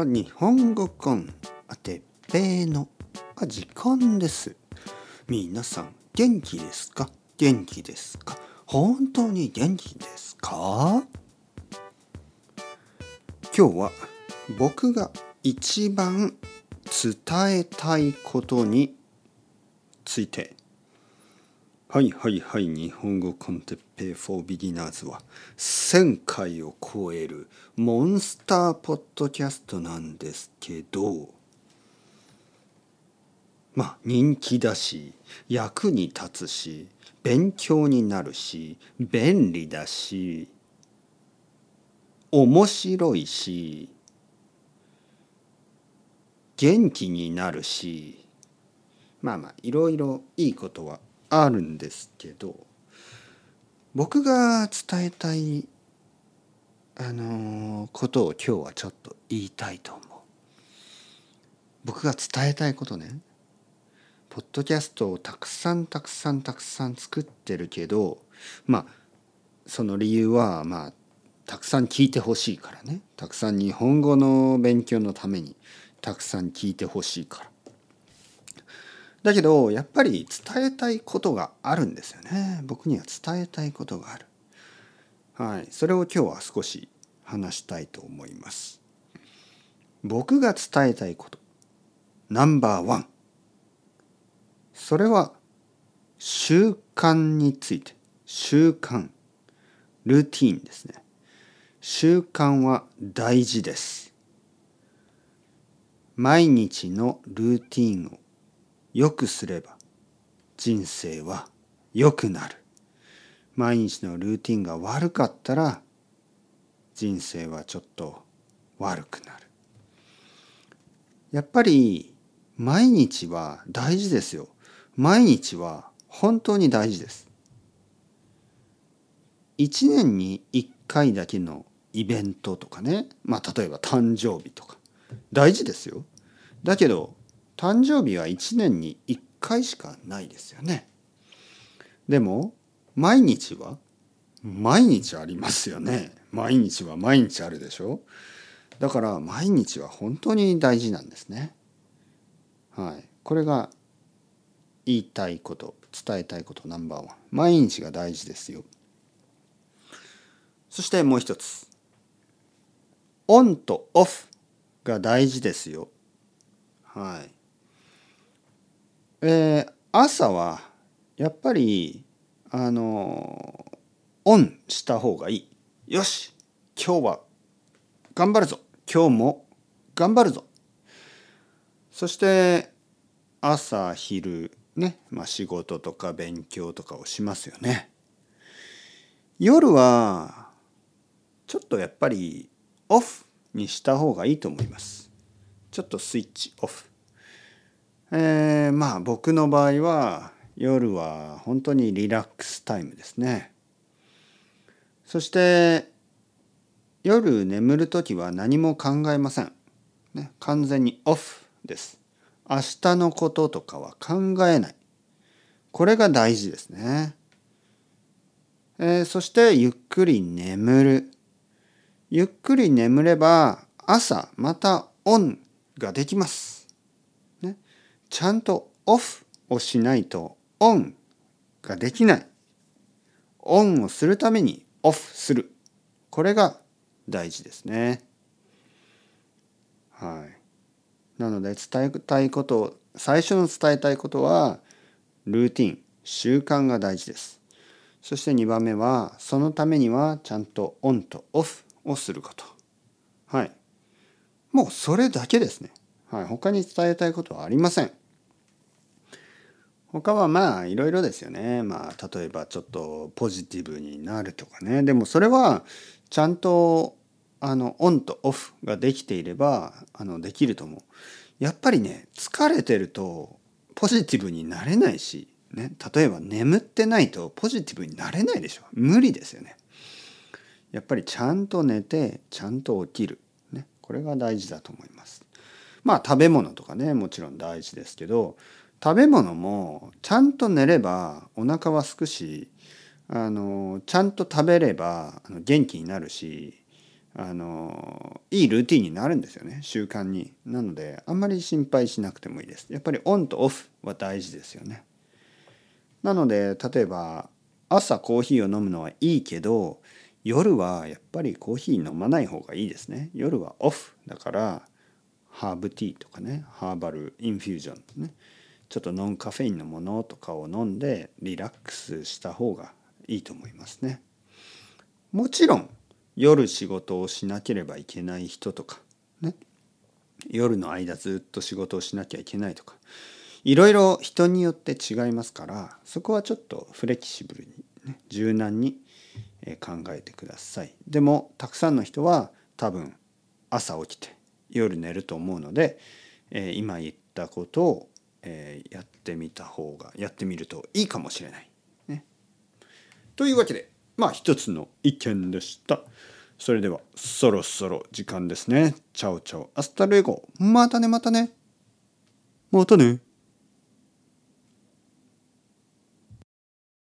あ日本語 con。あてっぺいの。あ時間です。皆さん元気ですか？元気ですか？本当に元気ですか？今日は僕が一番伝えたいことについてはいはいはい。日本語 con テッペイ for beginners は1000回を超えるモンスターポッドキャストなんですけどまあ人気だし役に立つし勉強になるし便利だし面白いし元気になるしまあまあいろいろいいことはあるんですけど僕が伝えたいあのことを今日はちょっと言いたいと思う。僕が伝えたいことねポッドキャストをたくさんたくさんたくさん作ってるけどまあその理由はまあたくさん聞いてほしいからねたくさん日本語の勉強のためにたくさん聞いてほしいからだけどやっぱり伝えたいことがあるんですよね。僕には伝えたいことがある。はい。それを今日は少し話したいと思います。僕が伝えたいこと。ナンバーワン。それは習慣について。習慣。ルーティーンですね。習慣は大事です。毎日のルーティーンを良くすれば人生は良くなる。毎日のルーティンが悪かったら人生はちょっと悪くなる。やっぱり毎日は大事ですよ。毎日は本当に大事です。一年に一回だけのイベントとかね。まあ例えば誕生日とか。大事ですよ。だけど誕生日は1年に1回しかないですよね。でも毎日は毎日ありますよね。毎日は毎日あるでしょ。だから毎日は本当に大事なんですね。はい。これが言いたいこと伝えたいことナンバーワン。毎日が大事ですよ。そしてもう一つ。オンとオフが大事ですよ。はい。えー、朝はやっぱりあのオンした方がいい。よし今日は頑張るぞ今日も頑張るぞそして朝昼ね、まあ、仕事とか勉強とかをしますよね。夜はちょっとやっぱりオフにした方がいいと思います。ちょっとスイッチオフ。えー、まあ僕の場合は夜は本当にリラックスタイムですね。そして夜眠る時は何も考えません。ね、完全にオフです。明日のこととかは考えない。これが大事ですね。えー、そしてゆっくり眠る。ゆっくり眠れば朝またオンができます。ちゃんとオフをしないとオンができない。オンをするためにオフする。これが大事ですね。はい。なので伝えたいこと最初の伝えたいことはルーティン習慣が大事です。そして2番目はそのためにはちゃんとオンとオフをすること。はい。もうそれだけですね。はい。他に伝えたいことはありません。他はまあいろいろですよね。まあ例えばちょっとポジティブになるとかね。でもそれはちゃんとあのオンとオフができていればあのできると思う。やっぱりね疲れてるとポジティブになれないし、ね、例えば眠ってないとポジティブになれないでしょ。無理ですよね。やっぱりちゃんと寝てちゃんと起きる。ね、これが大事だと思います。まあ食べ物とかねもちろん大事ですけど食べ物もちゃんと寝ればお腹はすくしあのちゃんと食べれば元気になるしあのいいルーティンになるんですよね習慣に。なのであんまり心配しなくてもいいです。やっぱりオンとオフは大事ですよね。なので例えば朝コーヒーを飲むのはいいけど夜はやっぱりコーヒー飲まない方がいいですね。夜はオフだからハーブティーとかねハーバルインフュージョンね。ちょっとノンカフェインのものとかを飲んでリラックスした方がいいと思いますね。もちろん夜仕事をしなければいけない人とかね。夜の間ずっと仕事をしなきゃいけないとか。いろいろ人によって違いますからそこはちょっとフレキシブルに、ね、柔軟に考えてください。でもたくさんの人は多分朝起きて夜寝ると思うので、え今言ったことを、えやってみた方がやってみるといいかもしれない。ね、というわけでまあ一つの意見でした。それではそろそろ時間ですね。 ciao ciao hasta luego。またねまたね。またね。